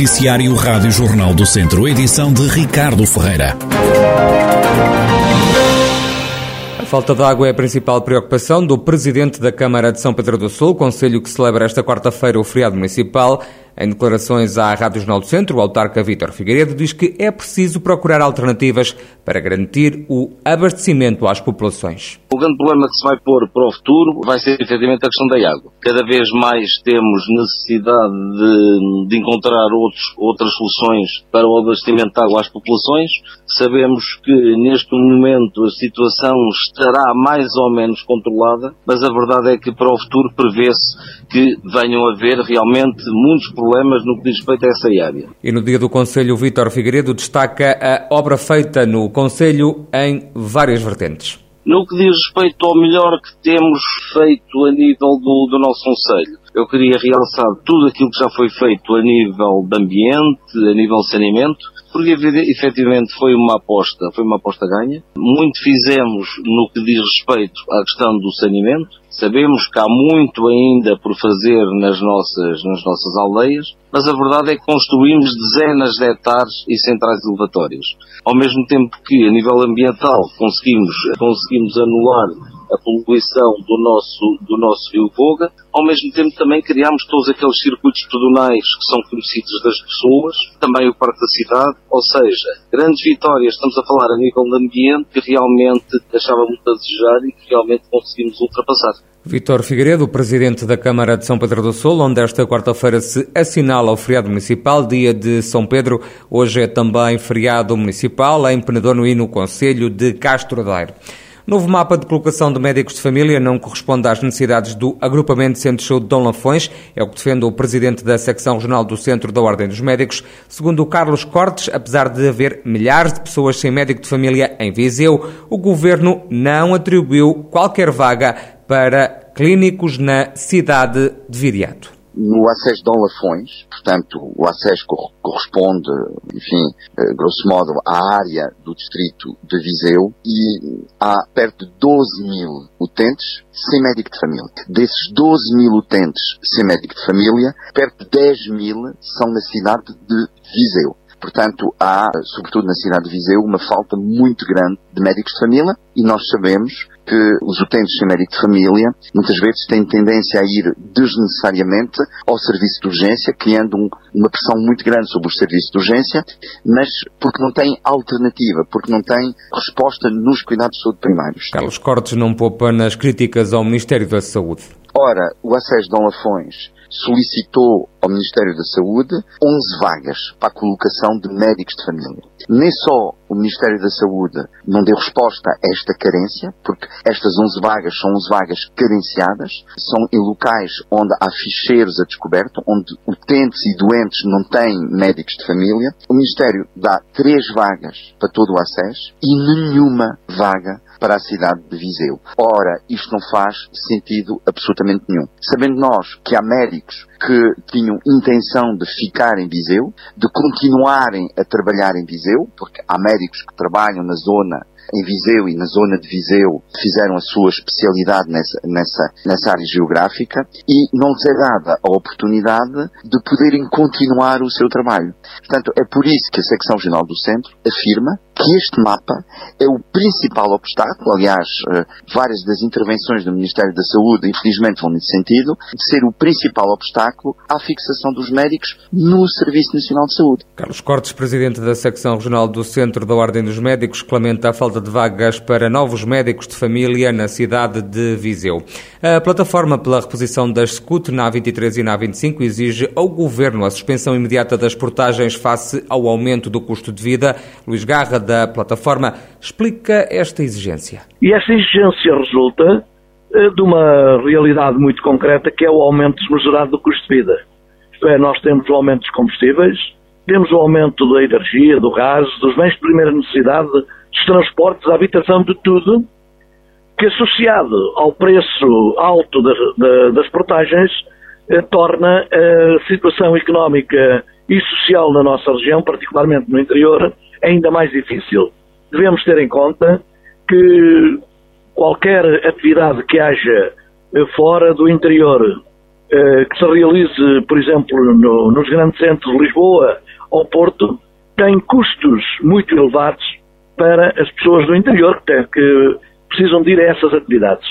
Noticiário Rádio Jornal do Centro, edição de Ricardo Ferreira. A falta de água é a principal preocupação do presidente da Câmara de São Pedro do Sul, conselho que celebra esta quarta-feira o feriado municipal. Em declarações à Rádio Jornal do Centro, o autarca Vítor Figueiredo diz que é preciso procurar alternativas para garantir o abastecimento às populações. O grande problema que se vai pôr para o futuro vai ser efetivamente a questão da água. Cada vez mais temos necessidade de, de encontrar outros, outras soluções para o abastecimento de água às populações. Sabemos que neste momento a situação estará mais ou menos controlada, mas a verdade é que para o futuro prevê-se que venham a haver realmente muitos problemas problemas no que diz respeito a essa área. E no dia do Conselho, Vítor Figueiredo destaca a obra feita no Conselho em várias vertentes. No que diz respeito ao melhor que temos feito a nível do, do nosso Conselho, eu queria realçar tudo aquilo que já foi feito a nível de ambiente, a nível de saneamento, porque efetivamente foi uma aposta, foi uma aposta ganha. Muito fizemos no que diz respeito à questão do saneamento. Sabemos que há muito ainda por fazer nas nossas, nas nossas aldeias, mas a verdade é que construímos dezenas de hectares e centrais elevatórias. Ao mesmo tempo que, a nível ambiental, conseguimos, conseguimos anular a poluição do nosso, do nosso rio Voga, ao mesmo tempo também criámos todos aqueles circuitos pedonais que são conhecidos das pessoas, também o Parque da Cidade, ou seja, grandes vitórias, estamos a falar a nível de ambiente, que realmente deixava muito a desejar e que realmente conseguimos ultrapassar. Vítor Figueiredo, presidente da Câmara de São Pedro do Sul, onde esta quarta-feira se assinala o feriado municipal, dia de São Pedro. Hoje é também feriado municipal em Penedono e no Conselho de Castro Daire. Novo mapa de colocação de médicos de família não corresponde às necessidades do agrupamento Centro de Saúde de Dom Lafões, é o que defende o presidente da secção regional do Centro da Ordem dos Médicos. Segundo Carlos Cortes, apesar de haver milhares de pessoas sem médico de família em Viseu, o governo não atribuiu qualquer vaga para clínicos na cidade de Viriato no acesso Dom Lafões, portanto, o acesso corresponde, enfim, eh, grosso modo, à área do distrito de Viseu e há perto de 12 mil utentes sem médico de família. Desses 12 mil utentes sem médico de família, perto de 10 mil são na cidade de Viseu. Portanto, há, sobretudo na cidade de Viseu, uma falta muito grande de médicos de família e nós sabemos que os utentes sem médico de família muitas vezes têm tendência a ir desnecessariamente ao serviço de urgência, criando um, uma pressão muito grande sobre os serviços de urgência, mas porque não têm alternativa, porque não têm resposta nos cuidados de saúde primários. Carlos Cortes não poupa nas críticas ao Ministério da Saúde. Ora, o acesso de Dom Lafões solicitou ao Ministério da Saúde 11 vagas para a colocação de médicos de família. Nem só o Ministério da Saúde não deu resposta a esta carência, porque estas 11 vagas são 11 vagas carenciadas, são em locais onde há ficheiros a descoberto, onde utentes e doentes não têm médicos de família. O Ministério dá 3 vagas para todo o acesso e nenhuma vaga para a cidade de Viseu. Ora, isto não faz sentido absolutamente nenhum. Sabendo nós que há médicos que tinham intenção de ficar em Viseu, de continuarem a trabalhar em Viseu, porque há médicos que trabalham na zona em Viseu e na zona de Viseu fizeram a sua especialidade nessa, nessa, nessa área geográfica e não lhes é dada a oportunidade de poderem continuar o seu trabalho. Portanto, é por isso que a Secção Regional do Centro afirma que este mapa é o principal obstáculo, aliás, eh, várias das intervenções do Ministério da Saúde, infelizmente, vão nesse sentido, de ser o principal obstáculo à fixação dos médicos no Serviço Nacional de Saúde. Carlos Cortes, Presidente da Secção Regional do Centro da Ordem dos Médicos, lamenta a falta de vagas para novos médicos de família na cidade de Viseu. A plataforma pela reposição das SCUT na A23 e na A25 exige ao Governo a suspensão imediata das portagens face ao aumento do custo de vida. Luís Garra, da plataforma, explica esta exigência. E esta exigência resulta eh, de uma realidade muito concreta que é o aumento desmesurado do custo de vida. Isto é, nós temos o aumento dos combustíveis, temos o aumento da energia, do gás, dos bens de primeira necessidade, dos transportes, da habitação, de tudo, que associado ao preço alto de, das portagens, eh, torna a situação económica e social na nossa região, particularmente no interior, ainda mais difícil. Devemos ter em conta que qualquer atividade que haja fora do interior eh, que se realize, por exemplo, no, nos grandes centros de Lisboa ou Porto, tem custos muito elevados para as pessoas do interior que, que precisam de ir a essas atividades.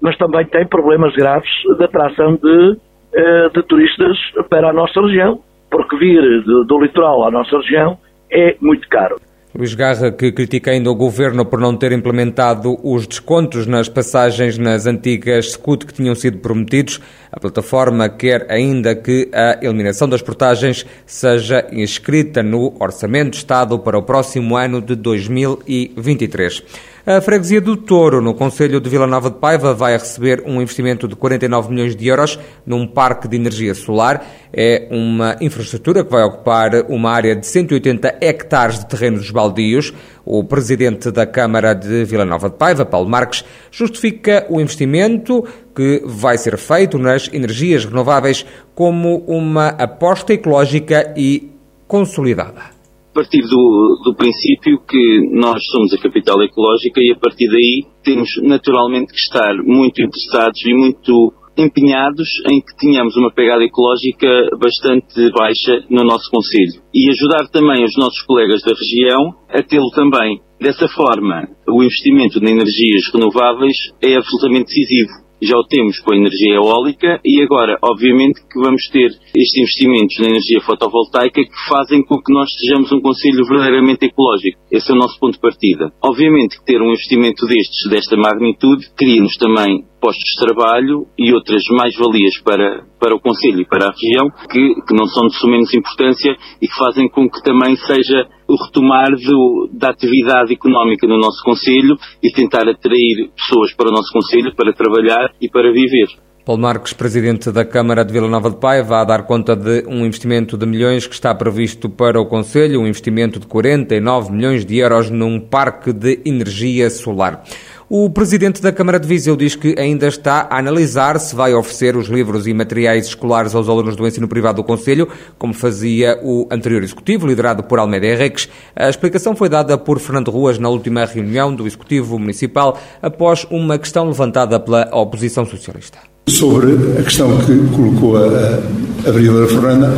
Mas também tem problemas graves de atração de, eh, de turistas para a nossa região, porque vir do, do litoral à nossa região é muito caro. Luís Garra, que critica ainda o governo por não ter implementado os descontos nas passagens nas antigas SCUT que tinham sido prometidos. A plataforma quer ainda que a eliminação das portagens seja inscrita no Orçamento de Estado para o próximo ano de 2023. A freguesia do Touro, no Conselho de Vila Nova de Paiva, vai receber um investimento de 49 milhões de euros num parque de energia solar. É uma infraestrutura que vai ocupar uma área de 180 hectares de terrenos baldios. O presidente da Câmara de Vila Nova de Paiva, Paulo Marques, justifica o investimento que vai ser feito nas energias renováveis como uma aposta ecológica e consolidada partir do, do princípio que nós somos a capital ecológica e a partir daí temos naturalmente que estar muito interessados e muito empenhados em que tenhamos uma pegada ecológica bastante baixa no nosso Conselho e ajudar também os nossos colegas da região a tê-lo também. Dessa forma, o investimento em energias renováveis é absolutamente decisivo já o temos com a energia eólica e agora, obviamente, que vamos ter estes investimentos na energia fotovoltaica que fazem com que nós sejamos um Conselho verdadeiramente ecológico. Esse é o nosso ponto de partida. Obviamente que ter um investimento destes, desta magnitude, cria-nos também postos de trabalho e outras mais-valias para, para o Conselho e para a região que, que não são de sumenos importância e que fazem com que também seja o retomar do, da atividade económica no nosso Conselho e tentar atrair pessoas para o nosso Conselho para trabalhar e para viver. Paulo Marques, presidente da Câmara de Vila Nova de Pai, vai dar conta de um investimento de milhões que está previsto para o Conselho, um investimento de 49 milhões de euros num parque de energia solar. O presidente da Câmara de Viseu diz que ainda está a analisar se vai oferecer os livros e materiais escolares aos alunos do ensino privado do Conselho, como fazia o anterior executivo, liderado por Almeida Henriques. A explicação foi dada por Fernando Ruas na última reunião do executivo municipal, após uma questão levantada pela oposição socialista. Sobre a questão que colocou a, a vereadora Fernanda,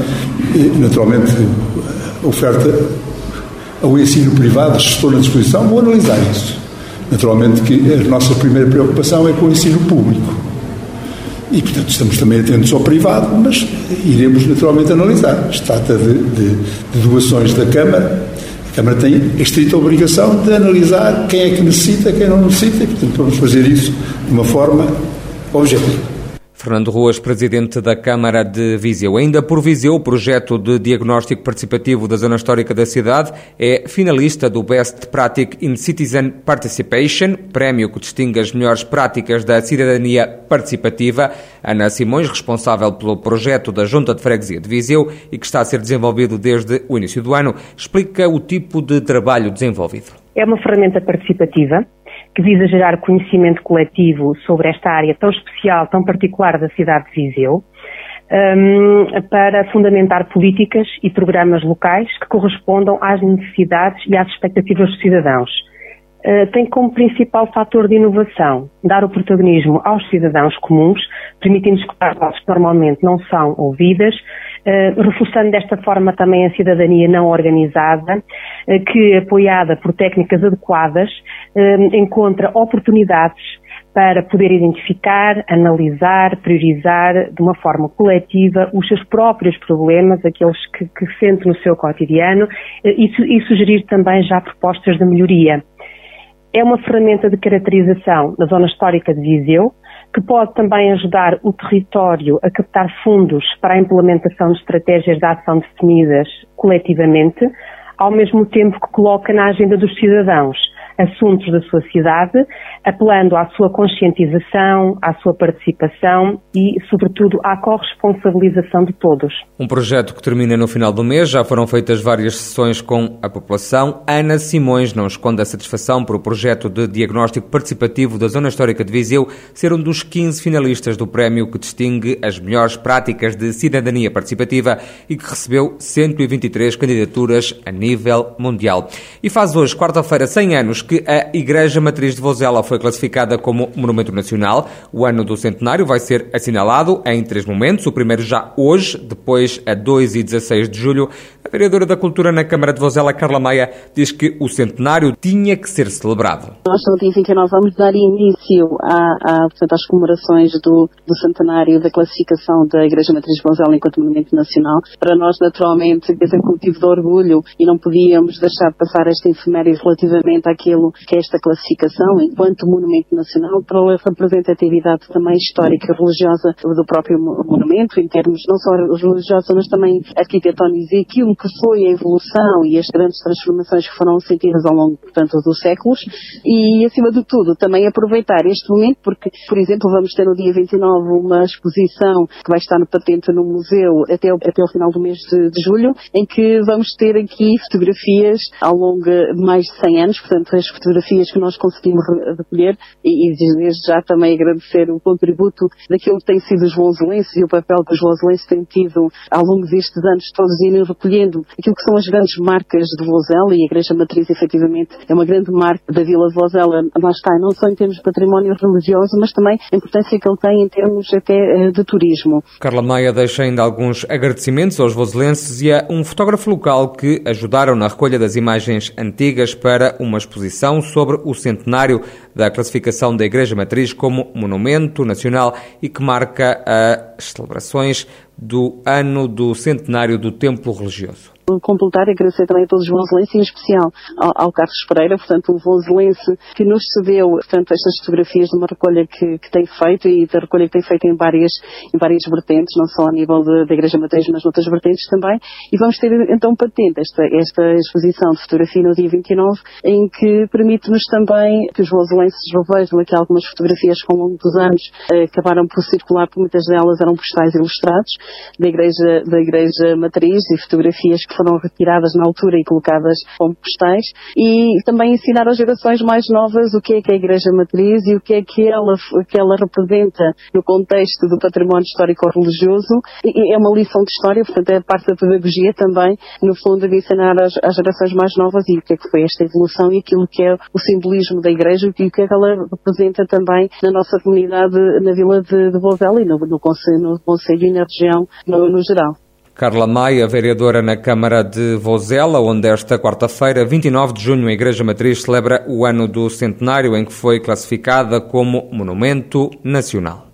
naturalmente a oferta ao ensino privado, estou na disposição, vou analisar isso Naturalmente que a nossa primeira preocupação é com o ensino público. E, portanto, estamos também atentos ao privado, mas iremos naturalmente analisar. Se trata de, de, de doações da Câmara. A Câmara tem a estrita obrigação de analisar quem é que necessita, quem não necessita, e, portanto, vamos fazer isso de uma forma objetiva. Fernando Ruas, presidente da Câmara de Viseu. Ainda por Viseu, o projeto de diagnóstico participativo da zona histórica da cidade é finalista do Best Practice in Citizen Participation, prémio que distingue as melhores práticas da cidadania participativa. Ana Simões, responsável pelo projeto da Junta de Freguesia de Viseu e que está a ser desenvolvido desde o início do ano, explica o tipo de trabalho desenvolvido. É uma ferramenta participativa que visa gerar conhecimento coletivo sobre esta área tão especial, tão particular da cidade de Viseu, um, para fundamentar políticas e programas locais que correspondam às necessidades e às expectativas dos cidadãos. Uh, tem como principal fator de inovação dar o protagonismo aos cidadãos comuns, permitindo escutar vozes que normalmente não são ouvidas, reforçando desta forma também a cidadania não organizada, uh, que, apoiada por técnicas adequadas, encontra oportunidades para poder identificar, analisar, priorizar de uma forma coletiva os seus próprios problemas, aqueles que, que sente no seu cotidiano, e, e sugerir também já propostas de melhoria. É uma ferramenta de caracterização na zona histórica de Viseu, que pode também ajudar o território a captar fundos para a implementação de estratégias de ação definidas coletivamente, ao mesmo tempo que coloca na agenda dos cidadãos assuntos da sua cidade, apelando à sua conscientização, à sua participação e, sobretudo, à corresponsabilização de todos. Um projeto que termina no final do mês, já foram feitas várias sessões com a população. Ana Simões não esconde a satisfação por o projeto de diagnóstico participativo da Zona Histórica de Viseu ser um dos 15 finalistas do prémio que distingue as melhores práticas de cidadania participativa e que recebeu 123 candidaturas a nível mundial. E faz hoje, quarta-feira, 100 anos que a Igreja Matriz de Vozela foi classificada como Monumento Nacional. O ano do centenário vai ser assinalado em três momentos. O primeiro já hoje, depois a 2 e 16 de julho. A vereadora da Cultura na Câmara de Vozela, Carla Maia, diz que o centenário tinha que ser celebrado. Nós, no dia 29, vamos dar início a, a, portanto, às comemorações do, do centenário da classificação da Igreja Matriz de Vozela enquanto Monumento Nacional. Para nós, naturalmente, é sempre motivo de orgulho e não podíamos deixar de passar esta efeméride relativamente àquilo que é esta classificação enquanto Monumento Nacional pela representatividade também histórica e religiosa do próprio monumento, em termos não só religiosos, mas também arquitetónicos e aquilo que foi a evolução e as grandes transformações que foram sentidas ao longo, portanto, dos séculos. E, acima de tudo, também aproveitar este momento porque, por exemplo, vamos ter no dia 29 uma exposição que vai estar no patente no museu até o, até o final do mês de, de julho, em que vamos ter aqui fotografias ao longo de mais de 100 anos, portanto, as fotografias que nós conseguimos recolher e, e desde já também agradecer o contributo daquilo que tem sido os voselenses e o papel que os voselenses têm tido ao longo destes anos todos irem recolhendo aquilo que são as grandes marcas de Vozela e a Igreja Matriz efetivamente é uma grande marca da Vila de Vozela, lá está, não só em termos de património religioso, mas também a importância que ele tem em termos até eh, de turismo. Carla Maia deixa ainda alguns agradecimentos aos voselenses e a um fotógrafo local que ajudaram na recolha das imagens antigas para uma exposição sobre o centenário da classificação da Igreja Matriz como Monumento Nacional e que marca as celebrações do ano do centenário do Templo Religioso completar e agradecer também a todos os voselenses, em especial ao, ao, Carlos Pereira, portanto, um voselense que nos cedeu, portanto, estas fotografias de uma recolha que, que, tem feito e da recolha que tem feito em várias, em várias vertentes, não só a nível da Igreja Matriz, mas noutras vertentes também. E vamos ter, então, patente esta, esta exposição de fotografia no dia 29, em que permite-nos também que os voselenses revejam aqui algumas fotografias que ao longo dos anos eh, acabaram por circular, porque muitas delas eram postais ilustrados da Igreja, da Igreja Matriz e fotografias que foram retiradas na altura e colocadas como postais e também ensinar às gerações mais novas o que é que é a Igreja Matriz e o que é que ela, que ela representa no contexto do património histórico-religioso. É uma lição de história, portanto é parte da pedagogia também, no fundo, de ensinar às, às gerações mais novas e o que é que foi esta evolução e aquilo que é o simbolismo da Igreja e que que ela representa também na nossa comunidade, na Vila de, de e no, no, Conselho, no Conselho e na região no, no geral. Carla Maia, vereadora na Câmara de Vozela, onde esta quarta-feira, 29 de junho, a Igreja Matriz celebra o ano do centenário em que foi classificada como Monumento Nacional.